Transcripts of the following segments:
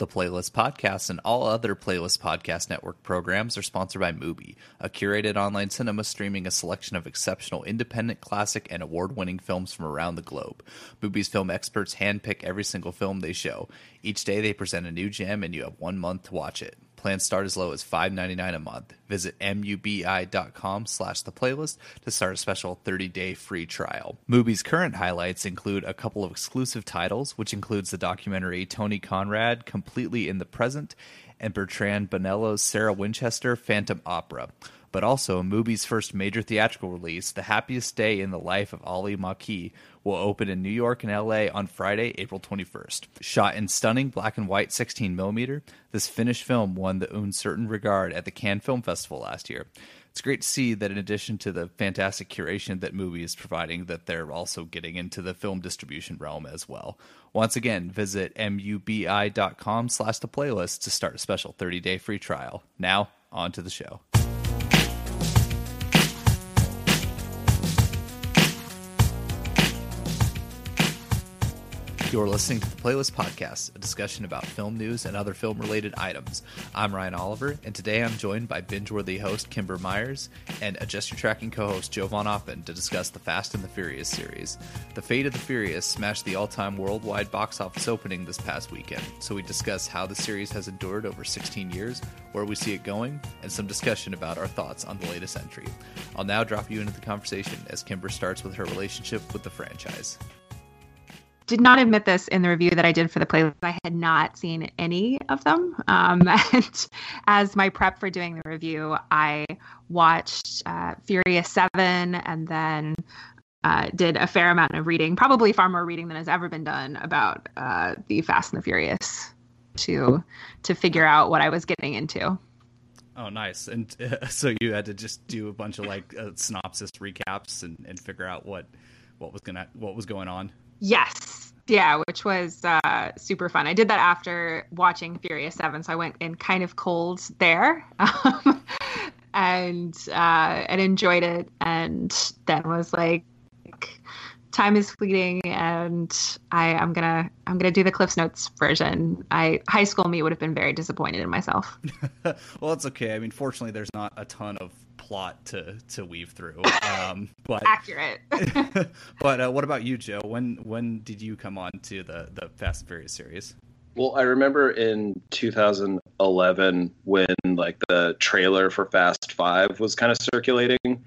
The Playlist Podcast and all other Playlist Podcast Network programs are sponsored by Mubi, a curated online cinema streaming a selection of exceptional independent, classic, and award winning films from around the globe. Mubi's film experts handpick every single film they show. Each day they present a new gem, and you have one month to watch it. Plans start as low as $5.99 a month. Visit mubi.com slash the playlist to start a special 30-day free trial. Mubi's current highlights include a couple of exclusive titles, which includes the documentary Tony Conrad, Completely in the Present, and Bertrand Bonello's Sarah Winchester, Phantom Opera but also Mubi's first major theatrical release, The Happiest Day in the Life of Olli Mäki, will open in New York and LA on Friday, April 21st. Shot in stunning black and white 16mm, this Finnish film won the Un Certain Regard at the Cannes Film Festival last year. It's great to see that in addition to the fantastic curation that Mubi is providing, that they're also getting into the film distribution realm as well. Once again, visit mubi.com slash the playlist to start a special 30-day free trial. Now, on to the show. You're listening to the Playlist Podcast, a discussion about film news and other film related items. I'm Ryan Oliver, and today I'm joined by binge worthy host Kimber Myers and Adjust Your Tracking co host Joe Von Appen to discuss the Fast and the Furious series. The Fate of the Furious smashed the all time worldwide box office opening this past weekend, so we discuss how the series has endured over 16 years, where we see it going, and some discussion about our thoughts on the latest entry. I'll now drop you into the conversation as Kimber starts with her relationship with the franchise did not admit this in the review that I did for the playlist. I had not seen any of them. Um, and as my prep for doing the review, I watched uh, Furious 7 and then uh, did a fair amount of reading, probably far more reading than has ever been done about uh, the Fast and the Furious to to figure out what I was getting into. Oh, nice! And uh, so you had to just do a bunch of like uh, synopsis recaps and, and figure out what what was gonna what was going on. Yes. Yeah, which was uh, super fun. I did that after watching Furious 7, so I went in kind of cold there. Um, and uh, and enjoyed it and then was like time is fleeting and I, I'm gonna I'm gonna do the Cliff's Notes version. I high school me would have been very disappointed in myself. well, it's okay. I mean, fortunately, there's not a ton of plot to to weave through. Um, but accurate. but uh, what about you, Joe? When when did you come on to the the Fast and Furious series? Well, I remember in 2011 when like the trailer for Fast Five was kind of circulating,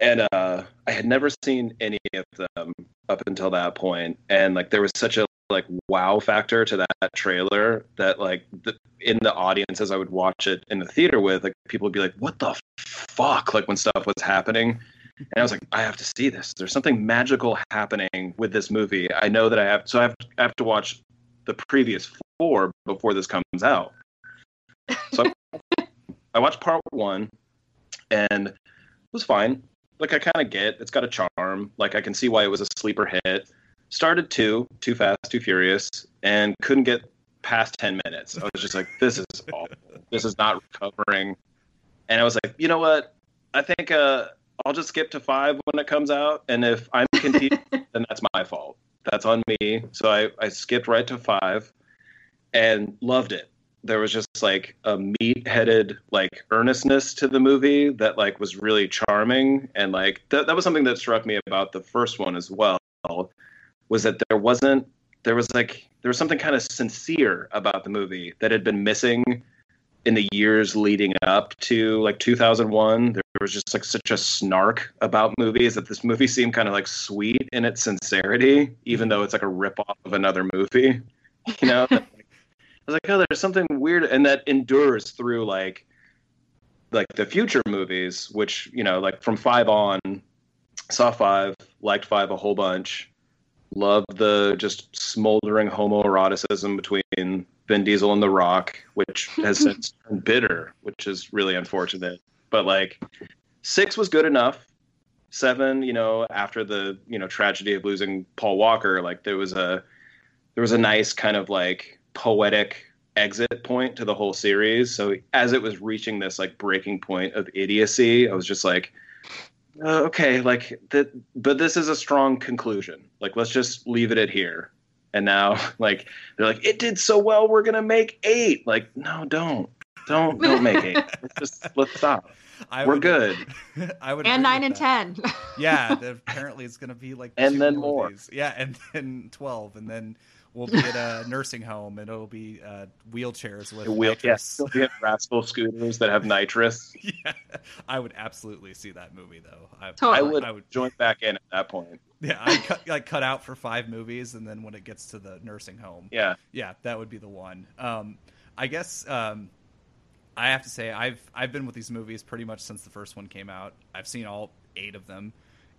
and uh, I had never seen any of them up until that point, and like there was such a like wow factor to that trailer that like the, in the audience as I would watch it in the theater with like people would be like what the fuck like when stuff was happening. And I was like I have to see this. There's something magical happening with this movie. I know that I have so I have, I have to watch the previous four before this comes out. So I watched part one and it was fine. Like I kind of get it's got a charm. Like I can see why it was a sleeper hit. Started two too fast too furious and couldn't get past 10 minutes. I was just like this is awful. This is not recovering and I was like, you know what? I think uh, I'll just skip to five when it comes out, and if I'm confused, then that's my fault. That's on me. So I, I skipped right to five, and loved it. There was just like a meat-headed like earnestness to the movie that like was really charming, and like that that was something that struck me about the first one as well. Was that there wasn't there was like there was something kind of sincere about the movie that had been missing in the years leading up to like 2001 there was just like such a snark about movies that this movie seemed kind of like sweet in its sincerity even though it's like a rip off of another movie you know? I was like oh there's something weird and that endures through like like the future movies which you know like from five on saw five liked five a whole bunch loved the just smoldering homoeroticism between Vin Diesel and The Rock, which has since turned bitter, which is really unfortunate. But like six was good enough. Seven, you know, after the you know tragedy of losing Paul Walker, like there was a there was a nice kind of like poetic exit point to the whole series. So as it was reaching this like breaking point of idiocy, I was just like, uh, okay, like that, but this is a strong conclusion. Like let's just leave it at here. And now, like they're like, it did so well, we're gonna make eight. Like, no, don't, don't, don't make eight. let's just let's stop. I We're would, good. I would and nine and ten. yeah, apparently it's going to be like and then more. Yeah, and then twelve, and then we'll be at a nursing home, and it'll be uh, wheelchairs with Wheel, nitrous. Yeah, rascal scooters that have nitrous. yeah, I would absolutely see that movie though. I, totally. I would. I would join back in at that point. Yeah, I cut like cut out for five movies, and then when it gets to the nursing home, yeah, yeah, that would be the one. Um, I guess um, I have to say I've I've been with these movies pretty much since the first one came out. I've seen all eight of them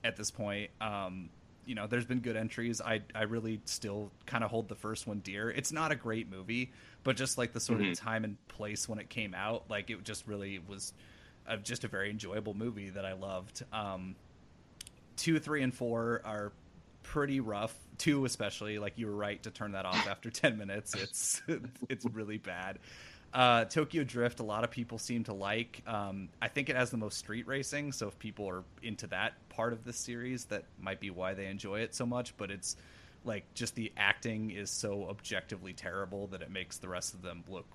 at this point. Um, you know, there's been good entries. I I really still kind of hold the first one dear. It's not a great movie, but just like the sort mm-hmm. of time and place when it came out, like it just really was a, just a very enjoyable movie that I loved. Um, two, three, and four are pretty rough. Two, especially, like you were right to turn that off after ten minutes. It's it's really bad. Uh, Tokyo Drift, a lot of people seem to like. Um, I think it has the most street racing, so if people are into that part of the series, that might be why they enjoy it so much. But it's like just the acting is so objectively terrible that it makes the rest of them look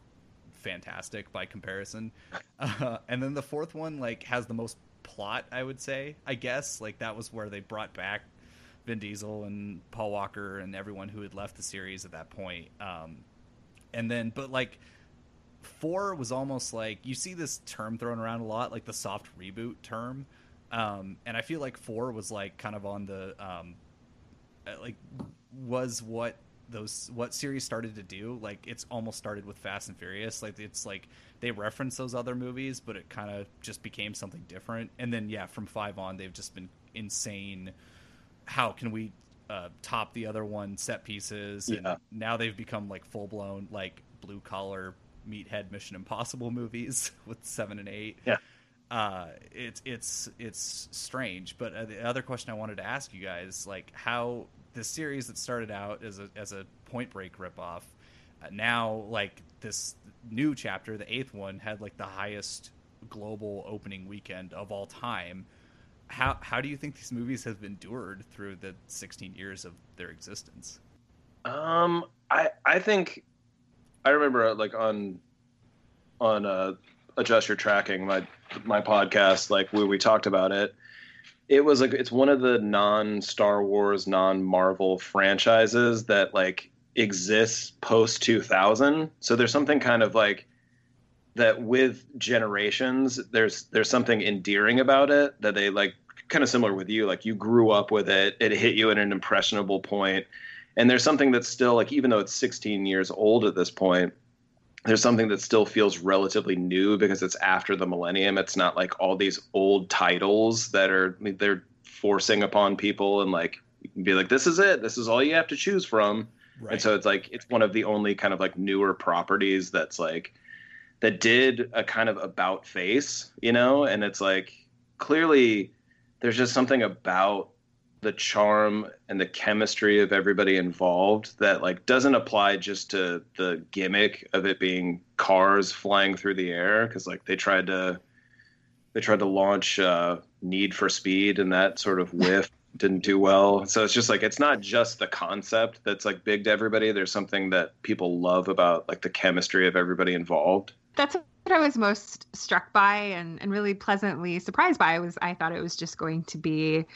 fantastic by comparison. Uh, and then the fourth one like has the most plot, I would say. I guess like that was where they brought back Vin Diesel and Paul Walker and everyone who had left the series at that point. Um, and then, but like four was almost like you see this term thrown around a lot, like the soft reboot term. Um, and I feel like four was like kind of on the um, uh, like was what those what series started to do. Like it's almost started with Fast and Furious. Like it's like they reference those other movies, but it kind of just became something different. And then yeah, from five on, they've just been insane. How can we uh, top the other one set pieces? Yeah. And now they've become like full blown like blue collar meathead Mission Impossible movies with seven and eight. Yeah. Uh, it's it's it's strange. But uh, the other question I wanted to ask you guys, like how the series that started out as a as a Point Break ripoff, uh, now like this new chapter, the eighth one, had like the highest global opening weekend of all time. How how do you think these movies have endured through the 16 years of their existence? Um, I I think I remember uh, like on on uh, adjust your tracking my my podcast like where we talked about it it was like it's one of the non Star Wars, non Marvel franchises that like exists post 2000. So there's something kind of like that with generations. There's there's something endearing about it that they like kind of similar with you. Like you grew up with it. It hit you at an impressionable point, and there's something that's still like even though it's 16 years old at this point there's something that still feels relatively new because it's after the millennium. It's not like all these old titles that are they're forcing upon people and like be like this is it. This is all you have to choose from. Right. and so it's like it's one of the only kind of like newer properties that's like that did a kind of about face you know? And it's like clearly there's just something about the charm and the chemistry of everybody involved that like doesn't apply just to the gimmick of it being cars flying through the air because like they tried to they tried to launch uh, Need for Speed and that sort of whiff didn't do well. So it's just like it's not just the concept that's like big to everybody. There's something that people love about like the chemistry of everybody involved. That's what I was most struck by and, and really pleasantly surprised by was I thought it was just going to be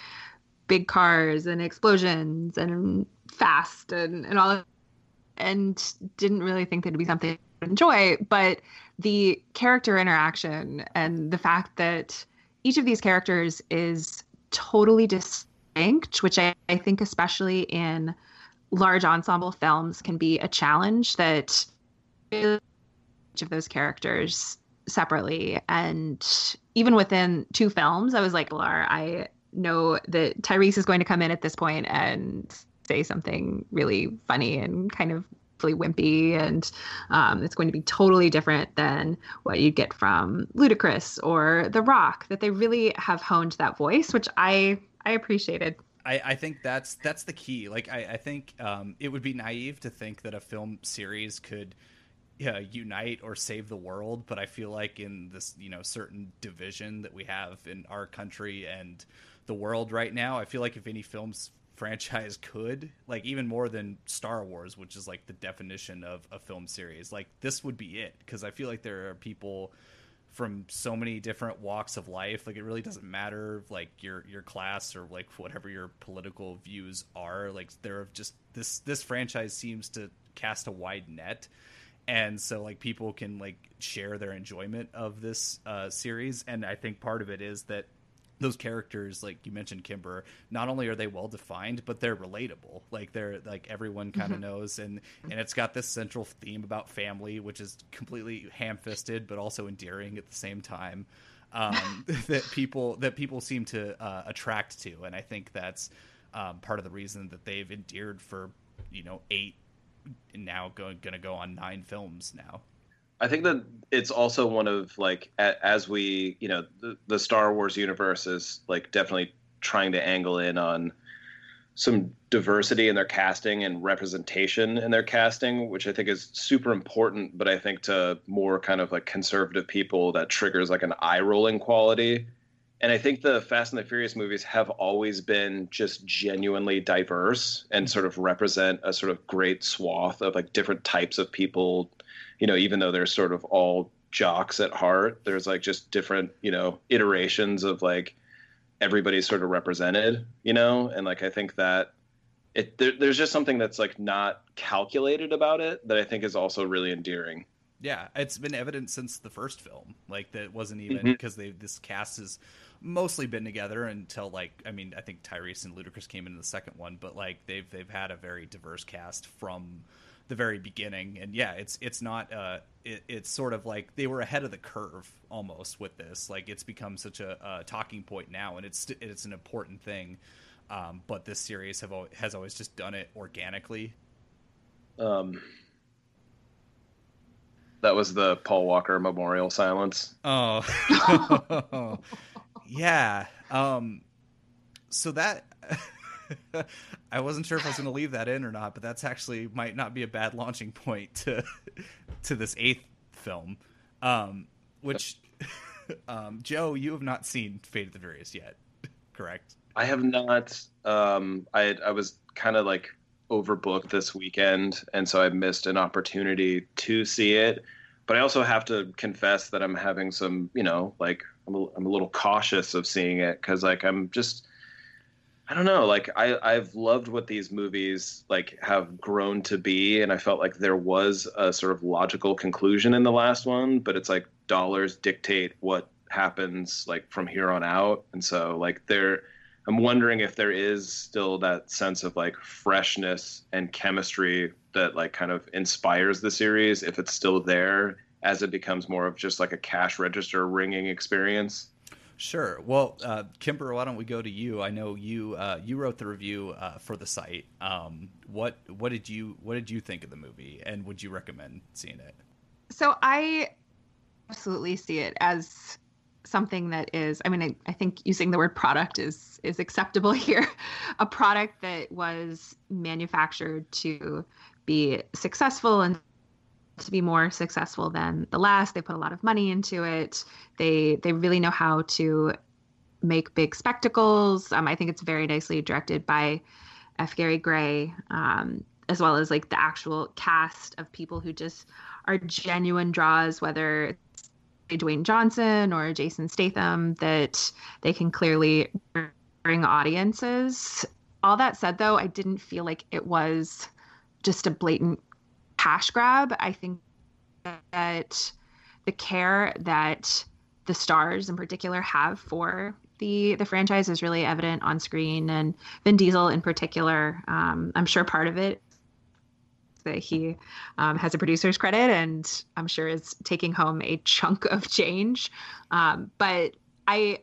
big cars and explosions and fast and, and all of and didn't really think that it'd be something to enjoy. But the character interaction and the fact that each of these characters is totally distinct, which I, I think, especially in large ensemble films, can be a challenge that each of those characters separately. And even within two films, I was like, Lar, I know that Tyrese is going to come in at this point and say something really funny and kind of really wimpy and um, it's going to be totally different than what you'd get from ludacris or the rock that they really have honed that voice which i i appreciated. I, I think that's that's the key. Like i, I think um, it would be naive to think that a film series could uh, unite or save the world but i feel like in this you know certain division that we have in our country and the world right now i feel like if any films franchise could like even more than star wars which is like the definition of a film series like this would be it. Because i feel like there are people from so many different walks of life like it really doesn't matter like your your class or like whatever your political views are like there are just this this franchise seems to cast a wide net and so like people can like share their enjoyment of this uh, series. And i think part of it is that those characters like you mentioned kimber not only are they well defined but they're relatable. Like they're like everyone kind of mm-hmm. knows. And and it's got this central theme about family which is completely ham-fisted but also endearing at the same time um, that people that people seem to uh, attract to. And i think that's um, part of the reason that they've endeared for you know eight now going going to go on nine films now I think that it's also one of like as we you know the, the Star Wars universe is like definitely trying to angle in on some diversity in their casting and representation in their casting, which I think is super important. But I think to more kind of like conservative people, that triggers like an eye rolling quality. And I think the Fast and the Furious movies have always been just genuinely diverse and sort of represent a sort of great swath of like different types of people you know, even though they're sort of all jocks at heart, there's like just different, you know, iterations of like everybody's sort of represented, you know, and like I think that it there, there's just something that's like not calculated about it that I think is also really endearing. Yeah, it's been evident since the first film. Like that wasn't even because mm-hmm. they this cast has mostly been together until like I mean I think Tyrese and Ludacris came in the second one, but like they've they've had a very diverse cast from the very beginning. And yeah, it's it's not uh, it, it's sort of like they were ahead of the curve almost with this. Like it's become such a, a talking point now, and it's it's an important thing. Um, but this series have has always just done it organically. Um, that was the Paul Walker memorial silence. Oh, yeah. Um, so that I wasn't sure if I was going to leave that in or not, but that's actually might not be a bad launching point to to this eighth film. Um, which, um, Joe, you have not seen Fate of the Furious yet, correct? I have not. Um, I I was kind of like overbooked this weekend, and so I missed an opportunity to see it. But I also have to confess that I'm having some, you know, like I'm a, I'm a little cautious of seeing it because like I'm just I don't know. Like I, I've loved what these movies like have grown to be, and I felt like there was a sort of logical conclusion in the last one, but it's like dollars dictate what happens like from here on out, and so like there, I'm wondering if there is still that sense of like freshness and chemistry that like kind of inspires the series, if it's still there as it becomes more of just like a cash register ringing experience. Sure. Well, uh, Kimber, why don't we go to you? I know you uh, you wrote the review uh, for the site. Um, what what did you what did you think of the movie, and would you recommend seeing it? So I absolutely see it as something that is. I mean, I, I think using the word product is is acceptable here. A product that was manufactured to be successful and to be more successful than the last. They put a lot of money into it. They they really know how to make big spectacles. Um, I think it's very nicely directed by F. Gary Gray, um, as well as like the actual cast of people who just are genuine draws, whether it's Dwayne Johnson or Jason Statham, that they can clearly bring audiences. All that said, though, I didn't feel like it was just a blatant cash grab. I think that the care that the stars in particular have for the the franchise is really evident on screen, and Vin Diesel in particular. Um, I'm sure part of it that he um, has a producer's credit, and I'm sure is taking home a chunk of change. Um, but I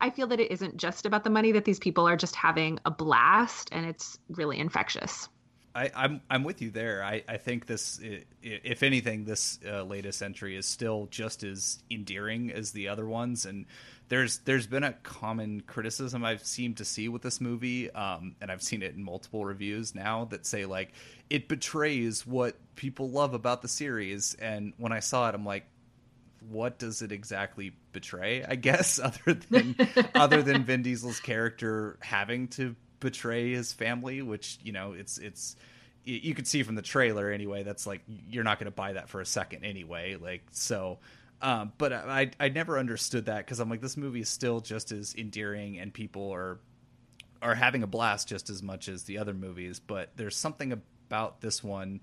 I feel that it isn't just about the money; that these people are just having a blast, and it's really infectious. I, am I'm, I'm with you there. I, I think this, if anything, this uh, latest entry is still just as endearing as the other ones. And there's there's been a common criticism I've seemed to see with this movie, um, and I've seen it in multiple reviews now that say like it betrays what people love about the series. And when I saw it, I'm like, what does it exactly betray? I guess other than other than Vin Diesel's character having to betray his family, which you know it's it's you could see from the trailer anyway. That's like you're not going to buy that for a second anyway. Like so. Um, but I I never understood that because I'm like this movie is still just as endearing and people are are having a blast just as much as the other movies. But there's something about this one,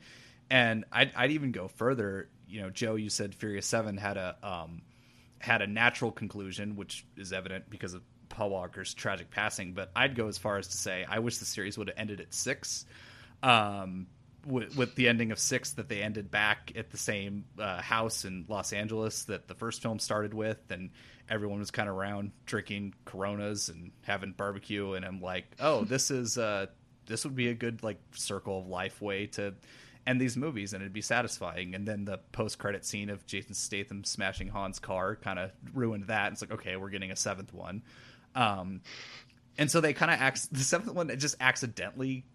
and I'd, I'd even go further. You know, Joe, you said Furious Seven had a um, had a natural conclusion, which is evident because of Paul Walker's tragic passing, but I'd go as far as to say I wish the series would have ended at six. Um, with, with, the ending of six, that they ended back at the same uh, house in Los Angeles that the first film started with, and everyone was kind of around drinking Coronas and having barbecue, and I'm like, oh, this is uh, this would be a good like circle of life way to end these movies and it'd be satisfying. And then the post credit scene of Jason Statham smashing Han's car kind of ruined that. It's like, okay, we're getting a seventh one. Um, and so they kind of the seventh one just accidentally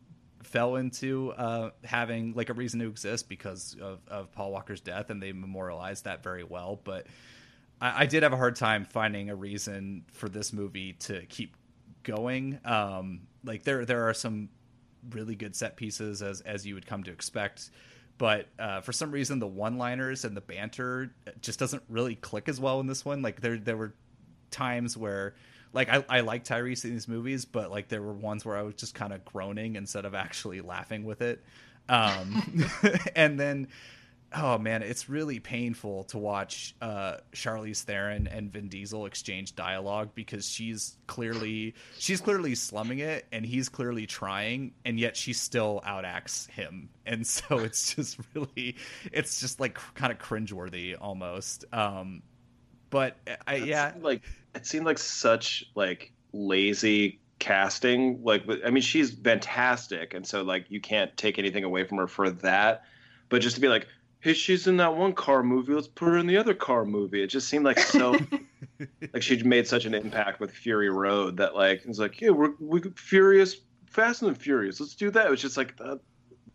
fell into uh, having like a reason to exist because of, of Paul Walker's death, and they memorialized that very well. But I, I, did have a hard time finding a reason for this movie to keep going. Um, like there there are some really good set pieces as as you would come to expect. But uh, for some reason, the one-liners and the banter just doesn't really click as well in this one. Like there, there were times where like I, I like Tyrese in these movies, but like there were ones where I was just kind of groaning instead of actually laughing with it. Um, and then, oh man, it's really painful to watch uh, Charlize Theron and Vin Diesel exchange dialogue because she's clearly she's clearly slumming it, and he's clearly trying, and yet she still outacts him, and so it's just really, it's just like kind of cringeworthy almost. Um, but I, yeah, like it seemed like such like lazy casting. Like, I mean, she's fantastic, and so like you can't take anything away from her for that. But just to be like, hey, she's in that one car movie. Let's put her in the other car movie. It just seemed like so, like she made such an impact with Fury Road that like it's like, yeah, we're we Furious, Fast and Furious. Let's do that. It was just like, uh,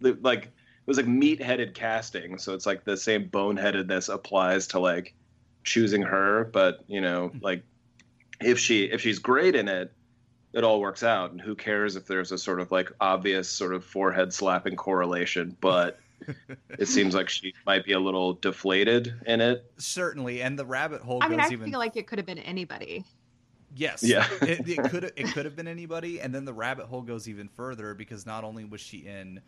like it was like meat-headed casting. So it's like the same boneheadedness applies to like choosing her, but you know, mm. like if she if she's great in it, it all works out. And who cares if there's a sort of like obvious sort of forehead slapping correlation? But it seems like she might be a little deflated in it. Certainly, and the rabbit hole. I mean, I even... feel like it could have been anybody. Yes. Yeah. it, it could it could have been anybody, and then the rabbit hole goes even further because not only was she in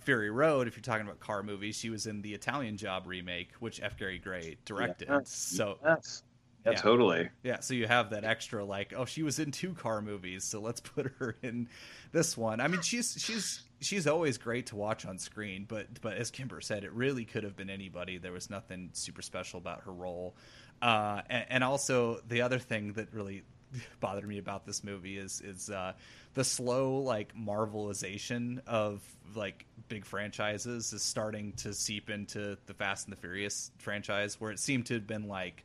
Fury Road, if you're talking about car movies, she was in the Italian Job remake, which F. Gary Gray directed. Yes. So yes. Yeah, yeah, totally. Yeah, so you have that extra like, oh, she was in two car movies, so let's put her in this one. I mean, she's she's she's always great to watch on screen, but but as Kimber said, it really could have been anybody. There was nothing super special about her role. Uh, and, and also the other thing that really bothered me about this movie is is uh, the slow like marvelization of like big franchises is starting to seep into the Fast and the Furious franchise, where it seemed to have been like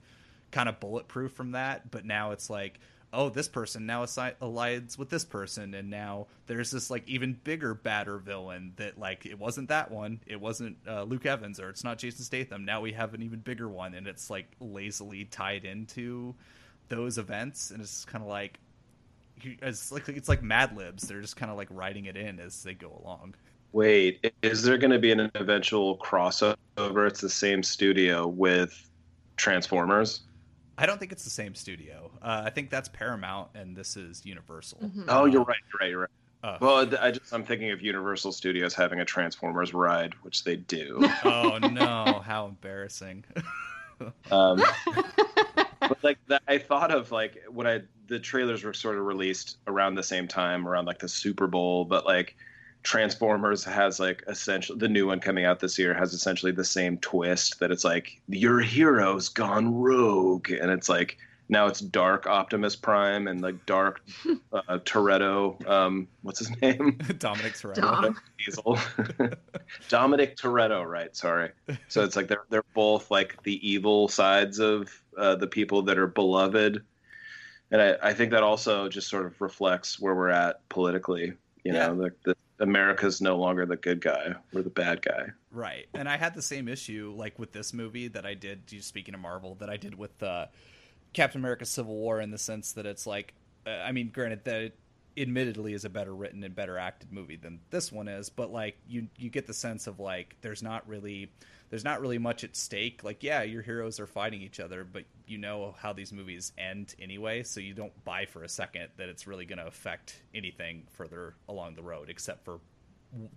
kind of bulletproof from that, but now it's like, oh, this person now aligns with this person, and now there's this like even bigger, badder villain that like it wasn't that one, it wasn't uh, Luke Evans, or it's not Jason Statham. Now we have an even bigger one, and it's like lazily tied into those events, and it's kind of like it's like it's like Mad Libs. They're just kind of like writing it in as they go along. Wait, is there going to be an eventual crossover? It's the same studio with Transformers. I don't think it's the same studio. Uh, I think that's Paramount, and this is Universal. Mm-hmm. Oh, you're right. You're right. You're right. Uh, well, I just I'm thinking of Universal Studios having a Transformers ride, which they do. oh no! How embarrassing. um, but like that, I thought of like when I the trailers were sort of released around the same time, around like the Super Bowl, but like Transformers has like essentially the new one coming out this year has essentially the same twist that it's like your hero's gone rogue, and it's like now it's dark Optimus Prime and like dark uh, Toretto. Um, what's his name? Dominic Toretto. Dom. Diesel. Dominic Toretto, right? Sorry. So it's like they're they're both like the evil sides of uh, the people that are beloved, and I, I think that also just sort of reflects where we're at politically. You know, the, the America's no longer the good guy; we're the bad guy. Right. And I had the same issue like with this movie that I did speaking of Marvel that I did with uh, Captain America Civil War in the sense that it's like uh, I mean granted that it admittedly is a better written and better acted movie than this one is, but like you you get the sense of like there's not really there's not really much at stake. Like yeah, your heroes are fighting each other, but you know how these movies end anyway, so you don't buy for a second that it's really going to affect anything further along the road except for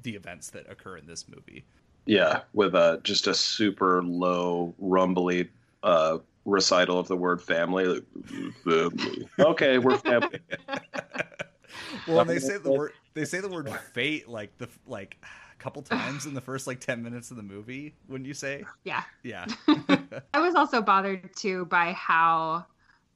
the events that occur in this movie. Yeah, with uh, just a super low, rumbly uh, recital of the word family. Okay, we're family. well, and they say the word they say the word fate like the like a couple times in the first like 10 minutes of the movie, wouldn't you say? Yeah. Yeah. I was also bothered too by how,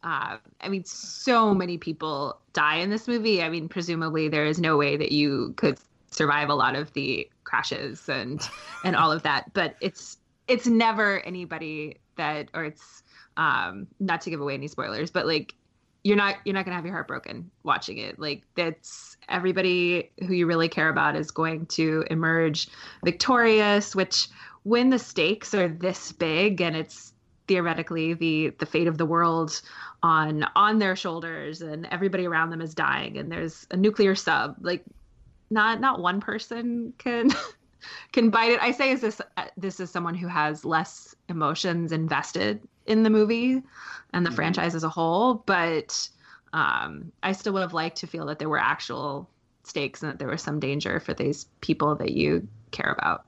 uh, I mean, so many people die in this movie. I mean, presumably there is no way that you could survive a lot of the crashes and and all of that. But it's it's never anybody that, or it's um, not to give away any spoilers, but like you're not you're not gonna have your heart broken watching it. Like that's everybody who you really care about is going to emerge victorious. Which when the stakes are this big and it's theoretically the the fate of the world on on their shoulders and everybody around them is dying and there's a nuclear sub like not not one person can can bite it i say is this this is someone who has less emotions invested in the movie and the Mhm. franchise as a whole but um i still would have liked to feel that there were actual stakes and that there was some danger for these people that you care about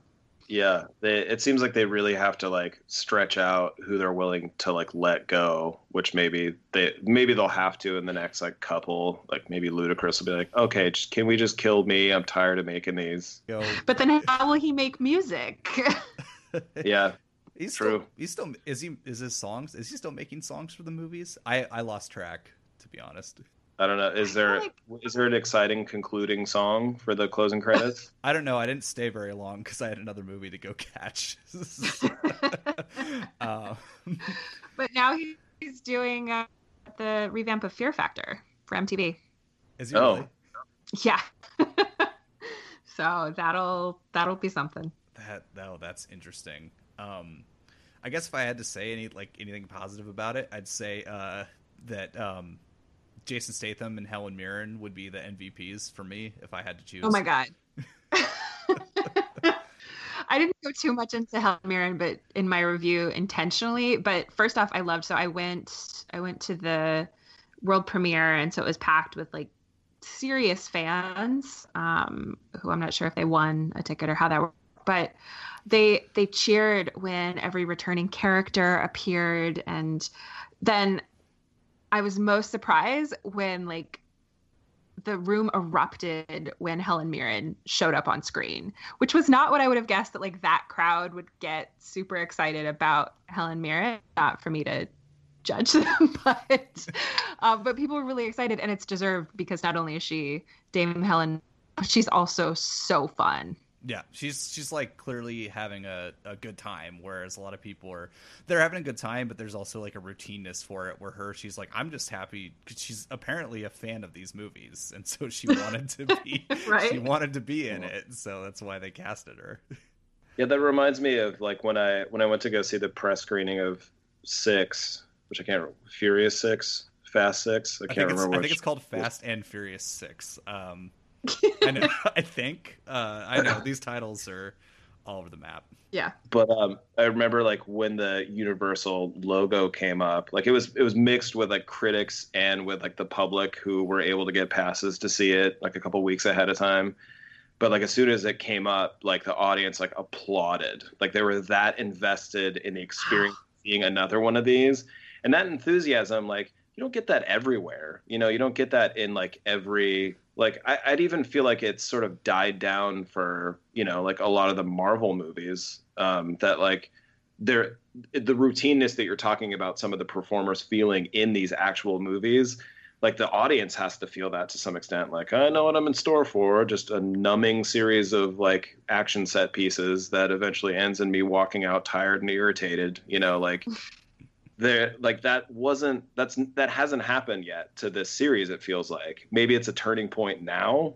Yeah, they, it seems like they really have to like stretch out who they're willing to like let go, which maybe they maybe they'll have to in the next like couple. Like maybe Ludacris will be like, okay, just, can we just kill me? I'm tired of making these. Go. but then how will he make music Yeah, He's True. Still, he's still is he is his songs is he still making songs for the movies? I I lost track to be honest. I don't know. Is there like- is there an exciting concluding song for the closing credits? I don't know. I didn't stay very long because I had another movie to go catch. uh, But now he- he's doing uh, the revamp of Fear Factor for MTV. is he Oh. really? Yeah. so that'll that'll be something. That no, that's interesting. Um, I guess if I had to say any like anything positive about it, I'd say uh, that um, Jason Statham and Helen Mirren would be the MVPs for me if I had to choose. Oh my god. I didn't go too much into Helen Mirren, but in my review intentionally. But first off, I loved so I went I went to the world premiere and so it was packed with like serious fans, um, who I'm not sure if they won a ticket or how that but they they cheered when every returning character appeared and then I was most surprised when like the room erupted when Helen Mirren showed up on screen, which was not what I would have guessed that like that crowd would get super excited about Helen Mirren. Not for me to judge them, but um, but people were really excited, and it's deserved because not only is she Dame Helen, she's also so fun. Yeah, she's she's like clearly having a, a good time, whereas a lot of people are they're having a good time, but there's also like a routineness for it. Where her, she's like, I'm just happy because she's apparently a fan of these movies, and so she wanted to be Right. she wanted to be in it, so that's why they casted her. Yeah, that reminds me of like when I when I went to go see the press screening of Six, which I can't remember, Furious Six, Fast Six. I I can't think, it's, remember I think it's called Fast and Furious Six. Um, I know. I think uh, I know these titles are all over the map. Yeah, but um, I remember like when the Universal logo came up, like it was it was mixed with like critics and with like the public who were able to get passes to see it like a couple weeks ahead of time. But like as soon as it came up, like the audience like applauded, like they were that invested in the experience of seeing another one of these, and that enthusiasm, like you don't get that everywhere. You know, you don't get that in like every like I, I'd even feel like it's sort of died down for you know like a lot of the Marvel movies um, that like there the routineness that you're talking about some of the performers feeling in these actual movies like the audience has to feel that to some extent. Like i know what i'm in store for just a numbing series of like action set pieces that eventually ends in me walking out tired and irritated you know like there like that wasn't that's that hasn't happened yet to this series it feels like. Maybe it's a turning point now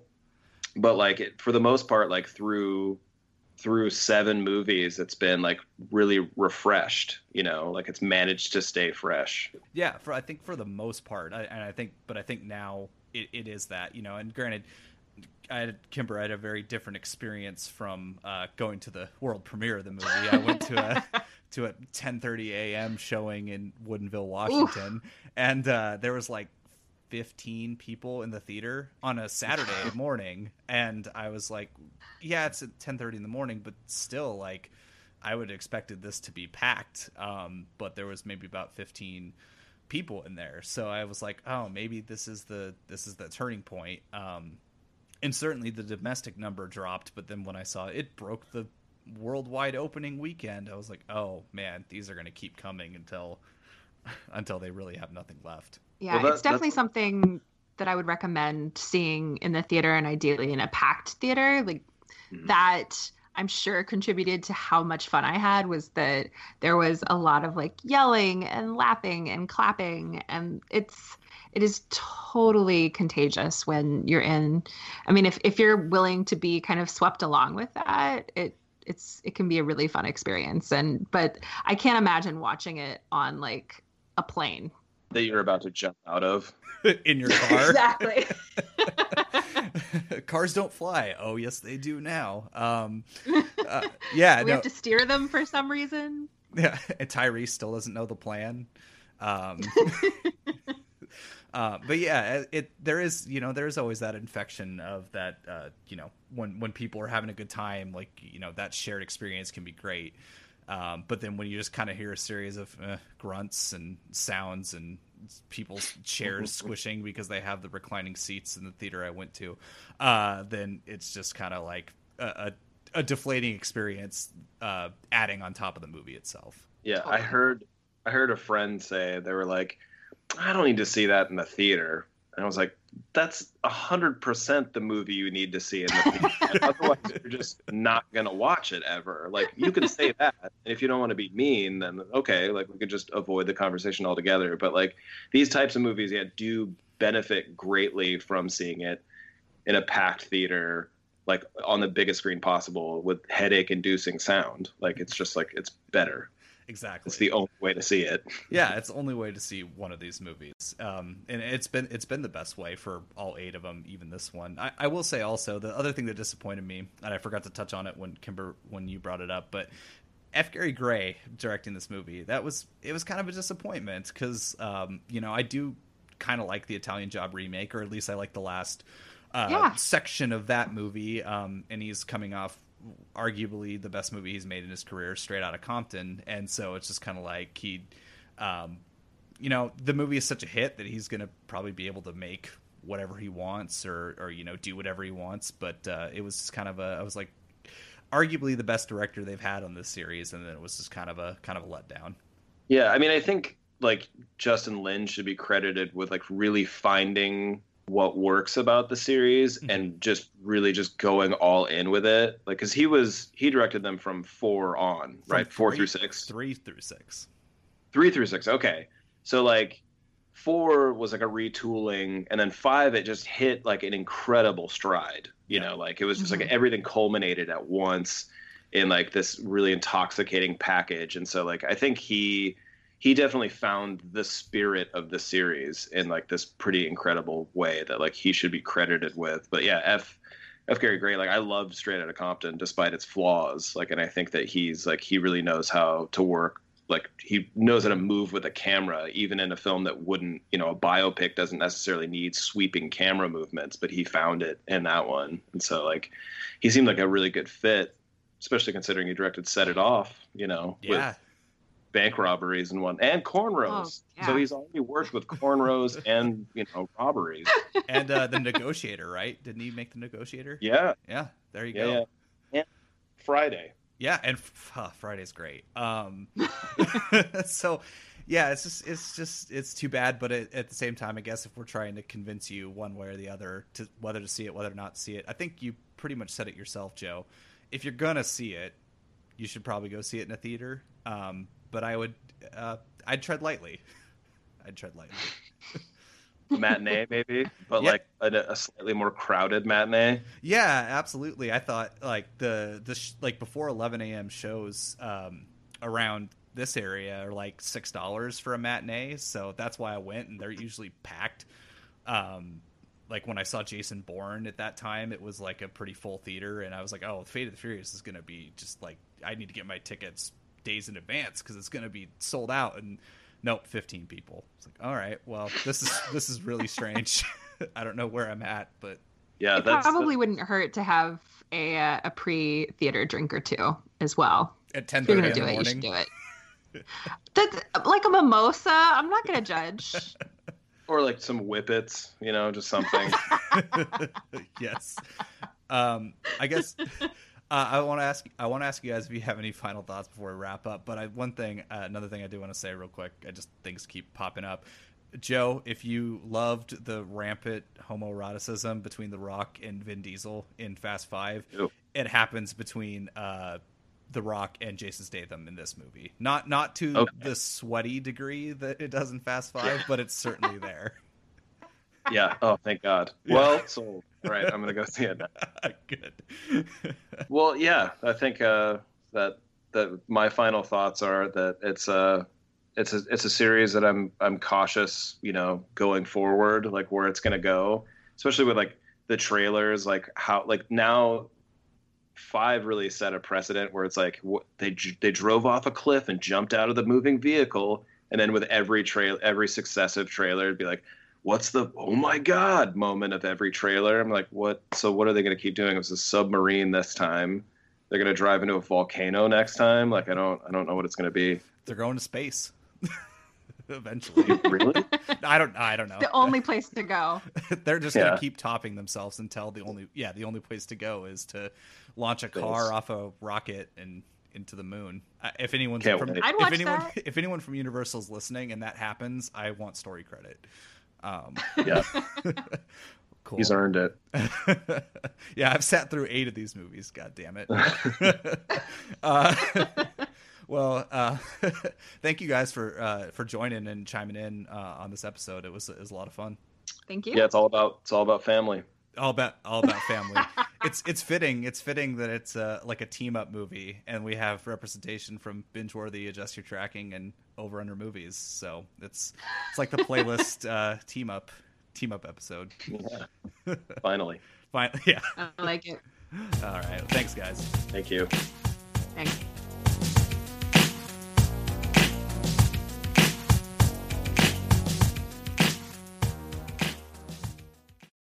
but like it, for the most part like through through seven movies it's been like really refreshed you know? Like it's managed to stay fresh. Yeah for i think for the most part I, and i think but i think now it, it is that you know? And granted I had Kimber I had a very different experience from uh, going to the world premiere of the movie. I went to a to a 10:30 a.m. showing in Woodinville, Washington, Oof. and uh, there was like 15 people in the theater on a Saturday morning. And I was like yeah it's at 10:30 in the morning but still like I would have expected this to be packed. Um, but there was maybe about 15 people in there. So I was like oh maybe this is the this is the turning point. Um, and certainly the domestic number dropped but then when I saw it, it broke the worldwide opening weekend I was like oh man these are going to keep coming until until they really have nothing left yeah, well, that, it's definitely that's... something that I would recommend seeing in the theater and ideally in a packed theater. Like mm-hmm. that I'm sure contributed to how much fun I had was that there was a lot of like yelling and laughing and clapping and it's it is totally contagious when you're in I mean if if you're willing to be kind of swept along with that, it it's it can be a really fun experience and but I can't imagine watching it on like a plane that you're about to jump out of in your car. exactly. Cars don't fly. Oh, yes, they do now. Um, uh, yeah, we no. have to steer them for some reason. Yeah, and Tyrese still doesn't know the plan. Um, uh, but yeah, it there is you know there is always that infection of that uh, you know when when people are having a good time, like you know that shared experience can be great. Um, but then when you just kind of hear a series of uh, grunts and sounds and people's chairs squishing because they have the reclining seats in the theater I went to, uh, then it's just kind of like a, a, a, deflating experience uh, adding on top of the movie itself. Yeah, I heard I heard a friend say they were like, I don't need to see that in the theater. And I was like, that's hundred percent the movie you need to see in the theater. Otherwise, you're just not gonna watch it ever. Like you can say that, and if you don't want to be mean, then okay, like we could just avoid the conversation altogether. But like these types of movies, yeah, do benefit greatly from seeing it in a packed theater, like on the biggest screen possible with headache-inducing sound. Like it's just like it's better exactly. It's the only way to see it. yeah, it's the only way to see one of these movies. Um, and it's been it's been the best way for all eight of them, even this one. I, I will say also the other thing that disappointed me, and I forgot to touch on it when Kimber when you brought it up, but F. Gary Gray directing this movie that was it was kind of a disappointment because um, you know I do kind of like the Italian Job remake, or at least I like the last uh, yeah. section of that movie. Um, and he's coming off arguably the best movie he's made in his career, Straight out of Compton, and so it's just kind of like he, um, you know, the movie is such a hit that he's going to probably be able to make whatever he wants or or you know do whatever he wants. But uh, it was kind of a I was like arguably the best director they've had on this series, and then it was just kind of a kind of a letdown. Yeah, I mean, I think like Justin Lin should be credited with like really finding what works about the series mm-hmm. and just really just going all in with it. Like because he was he directed them from four on from right? Four three, through six? three through six. Three through six okay. So like four was like a retooling and then five it just hit like an incredible stride you know? Like it was just mm-hmm. like everything culminated at once in like this really intoxicating package. And so like i think he he definitely found the spirit of the series in like this pretty incredible way that like he should be credited with. But yeah, F F Gary Gray, like I love Straight Outta Compton despite its flaws. Like, and I think that he's like he really knows how to work. Like he knows how to move with a camera, even in a film that wouldn't, you know, a biopic doesn't necessarily need sweeping camera movements, but he found it in that one. And so like he seemed like a really good fit, especially considering he directed Set It Off, you know, yeah. with bank robberies and one and cornrows. Oh, yeah. So he's already worked with cornrows and you know robberies. And uh, the negotiator, right? Didn't he make the negotiator? Yeah. Yeah. There you yeah, go. Yeah. And Friday. Yeah, and uh, Friday's great. Um, so yeah, it's just it's just it's too bad. But it, at the same time, I guess if we're trying to convince you one way or the other to whether to see it, whether or not to see it, I think you pretty much said it yourself, Joe. If you're gonna see it, you should probably go see it in a theater. Um, but I would uh, I'd tread lightly. I'd tread lightly. matinee maybe but yeah. like a, a, slightly more crowded matinee yeah absolutely i thought like the the sh- like before 11 a.m shows um around this area are like six dollars for a matinee so that's why i went and they're usually packed um like when i saw jason bourne at that time it was like a pretty full theater and i was like oh fate of the furious is gonna be just like i need to get my tickets days in advance because it's gonna be sold out and nope, 15 people. It's like, all right, well, this is this is really strange. I don't know where I'm at, but yeah, it probably wouldn't hurt to have a uh, a pre theater drink or two as well. At 10 30 in the morning. You should do it. That's like a mimosa. I'm not gonna judge. Or like some whippets, you know, just something. yes. Um, I guess uh, I want to ask. I want to ask you guys if you have any final thoughts before we wrap up. But I, one thing, uh, another thing I do want to say real quick. I just things keep popping up. Joe, if you loved the rampant homoeroticism between The Rock and Vin Diesel in Fast Five, Ew. it happens between uh, The Rock and Jason Statham in this movie. Not not to okay. the sweaty degree that it does in Fast Five, but it's certainly there. Yeah. Oh, thank God. Yeah. Well, all right, I'm gonna go see it. Good. well, yeah, I think uh, that that my final thoughts are that it's a it's a it's a series that I'm I'm cautious, you know, going forward, like where it's gonna go, especially with like the trailers, like how like now five really set a precedent where it's like they they drove off a cliff and jumped out of the moving vehicle, and then with every trail every successive trailer, it'd be like what's the oh my god moment of every trailer. I'm like, what? So what are they going to keep doing? It was a submarine this time. They're going to drive into a volcano next time. Like I don't I don't know what it's going to be. They're going to space. Eventually, really? I don't. I don't know. The only place to go. They're just yeah. gonna keep topping themselves until the only. Yeah, the only place to go is to launch a car off a rocket and into the moon. Uh, if anyone's Can't from, wait. I'd watch if anyone, that. if anyone from Universal's listening and that happens, I want story credit. Um, yeah. cool. He's earned it. yeah, I've sat through eight of these movies. God damn it. uh, well, uh, thank you guys for uh, for joining and chiming in uh, on this episode. It was it was a lot of fun. Thank you. Yeah, it's all about it's all about family. All about all about family. it's it's fitting. It's fitting that it's uh, like a team up movie, and we have representation from binge worthy, adjust your tracking, and over under movies. So it's it's like the playlist uh, team up team up episode. Yeah. Finally. Finally, yeah. I like it. All right. Thanks, guys. Thank you. Thanks.